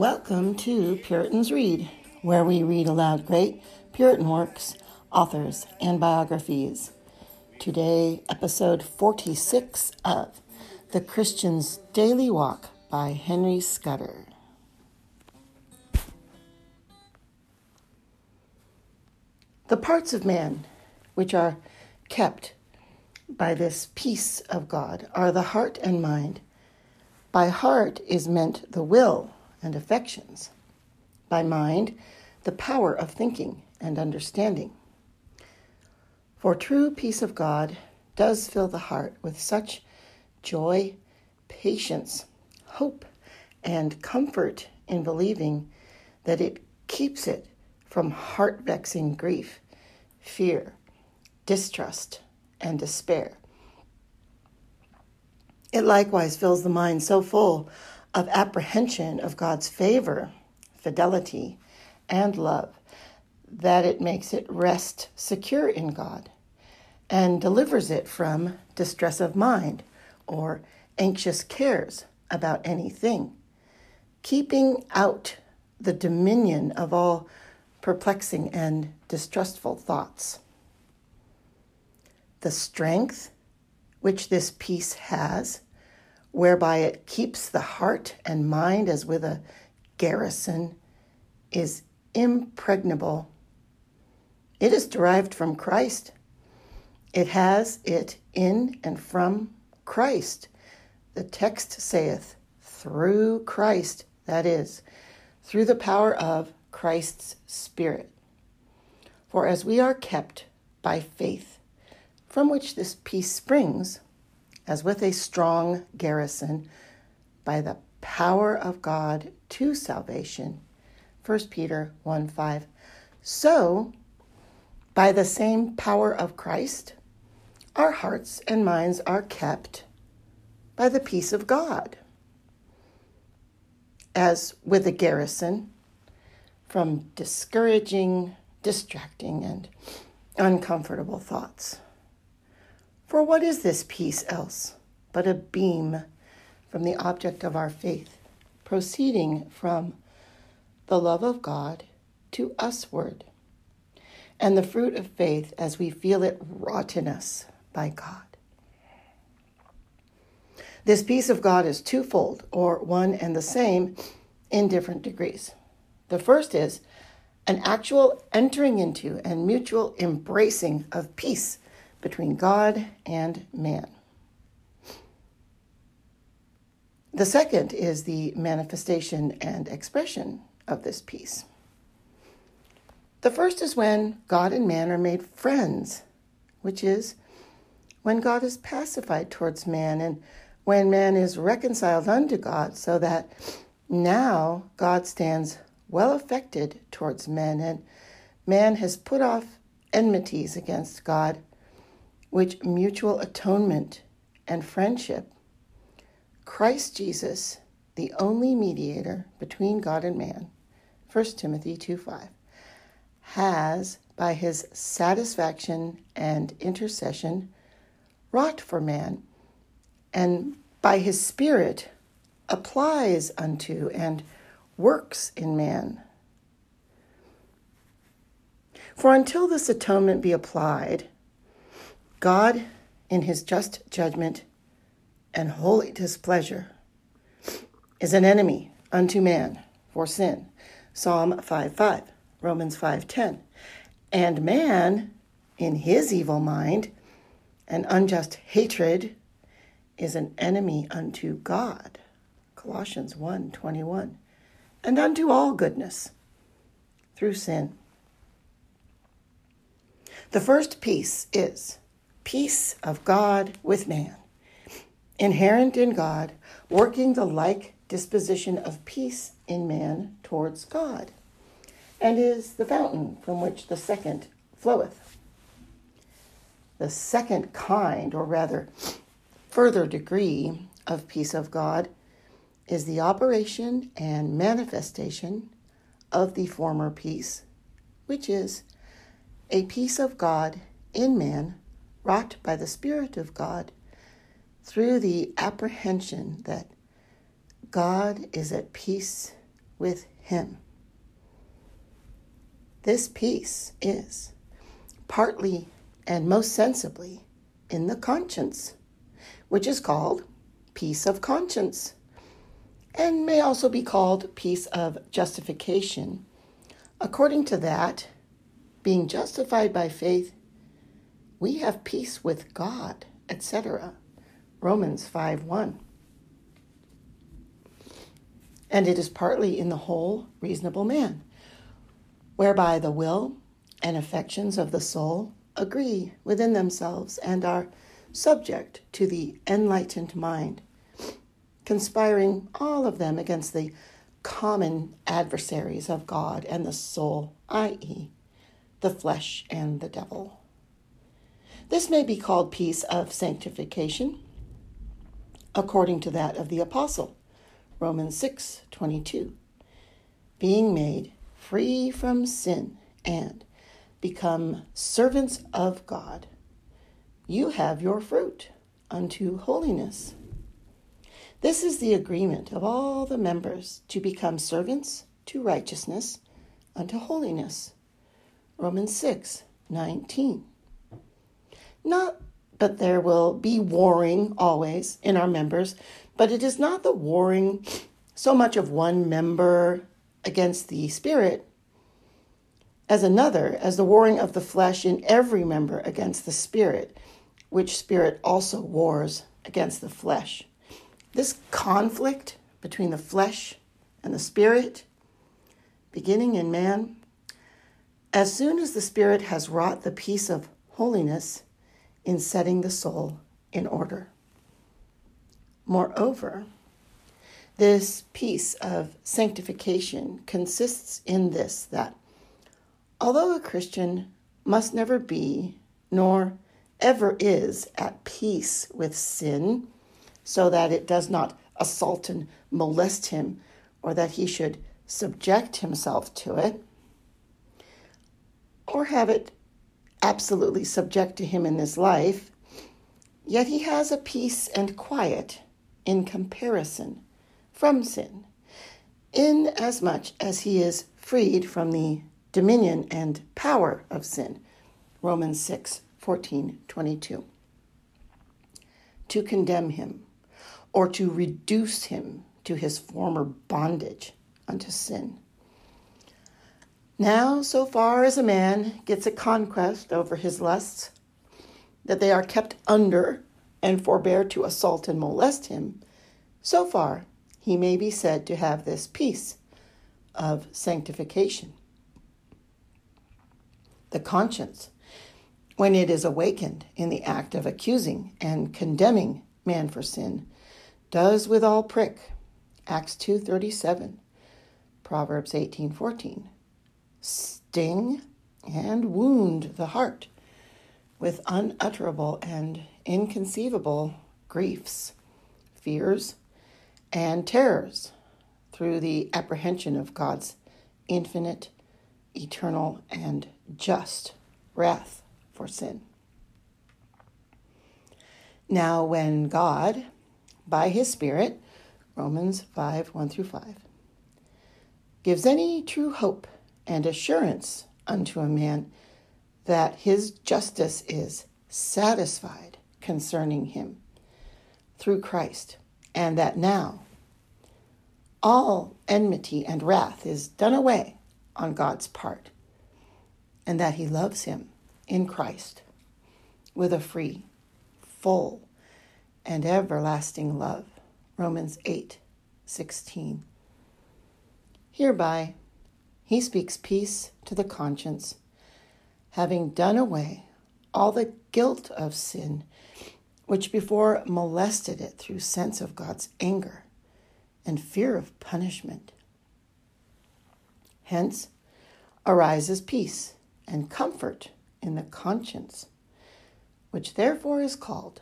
Welcome to Puritans Read, where we read aloud great Puritan works, authors, and biographies. Today, episode 46 of The Christian's Daily Walk by Henry Scudder. The parts of man which are kept by this peace of God are the heart and mind. By heart is meant the will and affections. By mind, the power of thinking and understanding. For true peace of God does fill the heart with such joy, patience, hope, and comfort in believing that it keeps it from heart vexing grief, fear, distrust, and despair. It likewise fills the mind so full of apprehension of God's favor, fidelity, and love, that it makes it rest secure in God and delivers it from distress of mind or anxious cares about anything, keeping out the dominion of all perplexing and distrustful thoughts. The strength which this peace has whereby it keeps the heart and mind as with a garrison, is impregnable. It is derived from Christ. It has it in and from Christ. The text saith, through Christ, that is, through the power of Christ's Spirit. For as we are kept by faith, from which this peace springs, as with a strong garrison, by the power of God to salvation. 1 Peter 1 5. So, by the same power of Christ, our hearts and minds are kept by the peace of God. As with a garrison, from discouraging, distracting, and uncomfortable thoughts. For what is this peace else but a beam from the object of our faith, proceeding from the love of God to usward, and the fruit of faith as we feel it wrought in us by God? This peace of God is twofold, or one and the same in different degrees. The first is an actual entering into and mutual embracing of peace between God and man. The second is the manifestation and expression of this peace. The first is when God and man are made friends, which is when God is pacified towards man and when man is reconciled unto God, so that now God stands well affected towards men and man has put off enmities against God which mutual atonement and friendship, Christ Jesus, the only mediator between God and man, 1 Timothy 2 5, has, by his satisfaction and intercession, wrought for man, and by his Spirit applies unto and works in man. For until this atonement be applied, God, in his just judgment and holy displeasure, is an enemy unto man for sin. Psalm 5 5, Romans 5 10. And man, in his evil mind and unjust hatred, is an enemy unto God. Colossians 1 21. And unto all goodness through sin. The first peace is peace of God with man, inherent in God, working the like disposition of peace in man towards God, and is the fountain from which the second floweth. The second kind, or rather, further degree of peace of God is the operation and manifestation of the former peace, which is a peace of God in man wrought by the Spirit of God through the apprehension that God is at peace with Him. This peace is partly and most sensibly in the conscience, which is called peace of conscience and may also be called peace of justification. According to that, being justified by faith, we have peace with God, etc. Romans 5 1. And it is partly in the whole reasonable man, whereby the will and affections of the soul agree within themselves and are subject to the enlightened mind conspiring all of them against the common adversaries of God and the soul, i.e., the flesh and the devil. This may be called peace of sanctification, according to that of the apostle, Romans 6 22. Being made free from sin and become servants of God, you have your fruit unto holiness. This is the agreement of all the members to become servants to righteousness unto holiness. Romans 6 19. Not but there will be warring always in our members, but it is not the warring so much of one member against the spirit as another, as the warring of the flesh in every member against the spirit, which spirit also wars against the flesh. This conflict between the flesh and the spirit, beginning in man, as soon as the spirit has wrought the peace of holiness in setting the soul in order. Moreover, this peace of sanctification consists in this that although a Christian must never be, nor ever is, at peace with sin, so that it does not assault and molest him, or that he should subject himself to it, or have it absolutely subject to him in this life, yet he has a peace and quiet in comparison from sin, inasmuch as he is freed from the dominion and power of sin. Romans 6 14 22. To condemn him or to reduce him to his former bondage unto sin. Now, so far as a man gets a conquest over his lusts, that they are kept under and forbear to assault and molest him, so far he may be said to have this peace of sanctification. The conscience, when it is awakened in the act of accusing and condemning man for sin, does withal prick. Acts 2:37. Proverbs 18:14. Sting and wound the heart with unutterable and inconceivable griefs, fears, and terrors through the apprehension of God's infinite, eternal, and just wrath for sin. Now, when God, by his Spirit, Romans 5 1 through 5, gives any true hope and assurance unto a man that his justice is satisfied concerning him through Christ, and that now all enmity and wrath is done away on God's part, and that he loves him in Christ with a free, full, and everlasting love. Romans 8 16. Hereby, he speaks peace to the conscience, having done away all the guilt of sin which before molested it through sense of God's anger and fear of punishment. Hence arises peace and comfort in the conscience, which therefore is called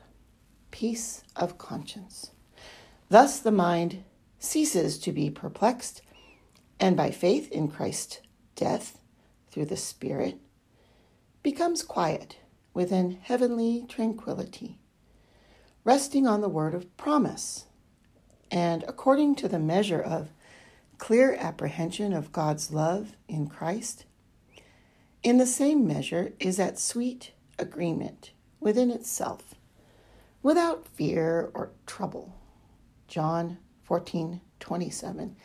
peace of conscience. Thus the mind ceases to be perplexed, and by faith in Christ's death through the Spirit, becomes quiet within heavenly tranquility, resting on the word of promise, and according to the measure of clear apprehension of God's love in Christ, in the same measure is at sweet agreement within itself, without fear or trouble. John 14 27.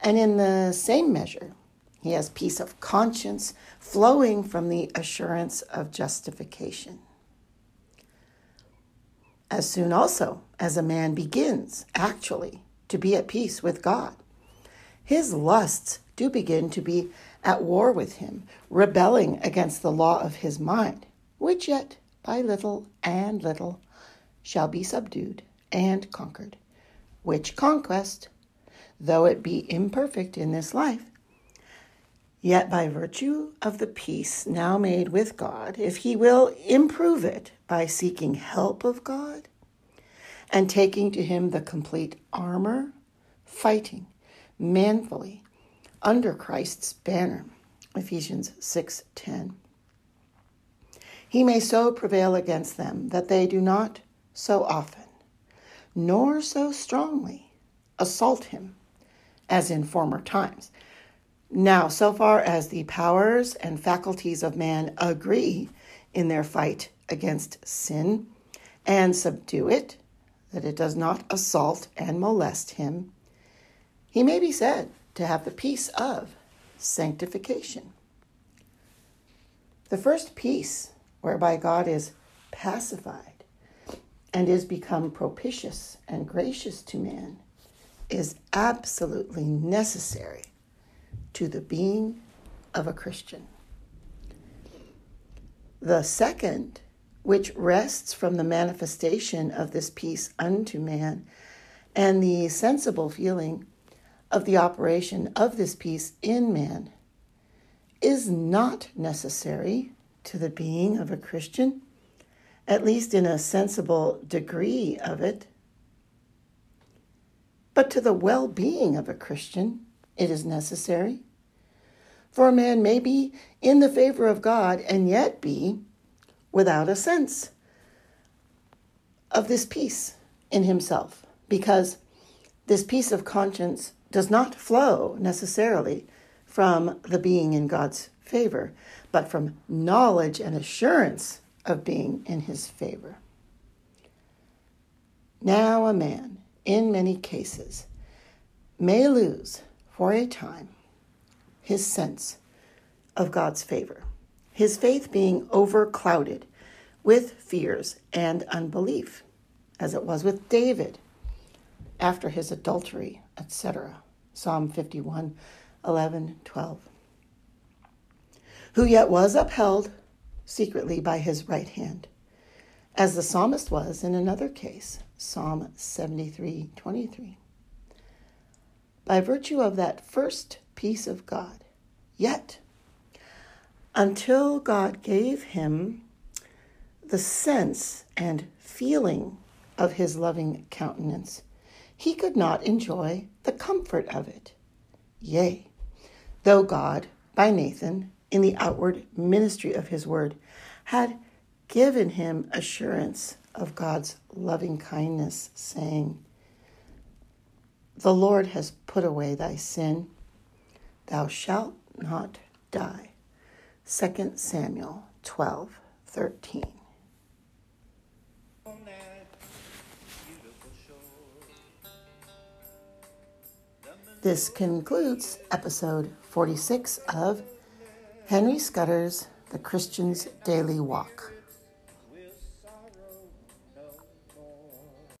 And in the same measure, he has peace of conscience flowing from the assurance of justification. As soon also as a man begins actually to be at peace with God, his lusts do begin to be at war with him, rebelling against the law of his mind, which yet by little and little shall be subdued and conquered, which conquest, though it be imperfect in this life, yet by virtue of the peace now made with God, if he will improve it by seeking help of God and taking to him the complete armor, fighting manfully under Christ's banner. Ephesians 6:10. He may so prevail against them that they do not so often nor so strongly assault him as in former times. Now, so far as the powers and faculties of man agree in their fight against sin and subdue it, that it does not assault and molest him, he may be said to have the peace of sanctification. The first peace, whereby God is pacified and is become propitious and gracious to man, is absolutely necessary to the being of a Christian. The second, which rests from the manifestation of this peace unto man and the sensible feeling of the operation of this peace in man is not necessary to the being of a Christian, at least in a sensible degree of it. But to the well being of a Christian, it is necessary. For a man may be in the favor of God and yet be without a sense of this peace in himself, because this peace of conscience does not flow necessarily from the being in God's favor, but from knowledge and assurance of being in his favor. Now, a man, in many cases, may lose for a time his sense of God's favor, his faith being overclouded with fears and unbelief, as it was with David after his adultery, etc. Psalm 51, 11, 12. Who yet was upheld secretly by his right hand, as the psalmist was in another case, Psalm 73, 23. By virtue of that first peace of God, yet until God gave him the sense and feeling of his loving countenance, he could not enjoy the comfort of it. Yea, though God, by Nathan, in the outward ministry of his word, had given him assurance of God's loving kindness, saying, The Lord has put away thy sin, thou shalt not die. 2 Samuel 12 13. This concludes episode 46 of Henry Scudder's The Christian's Daily Walk.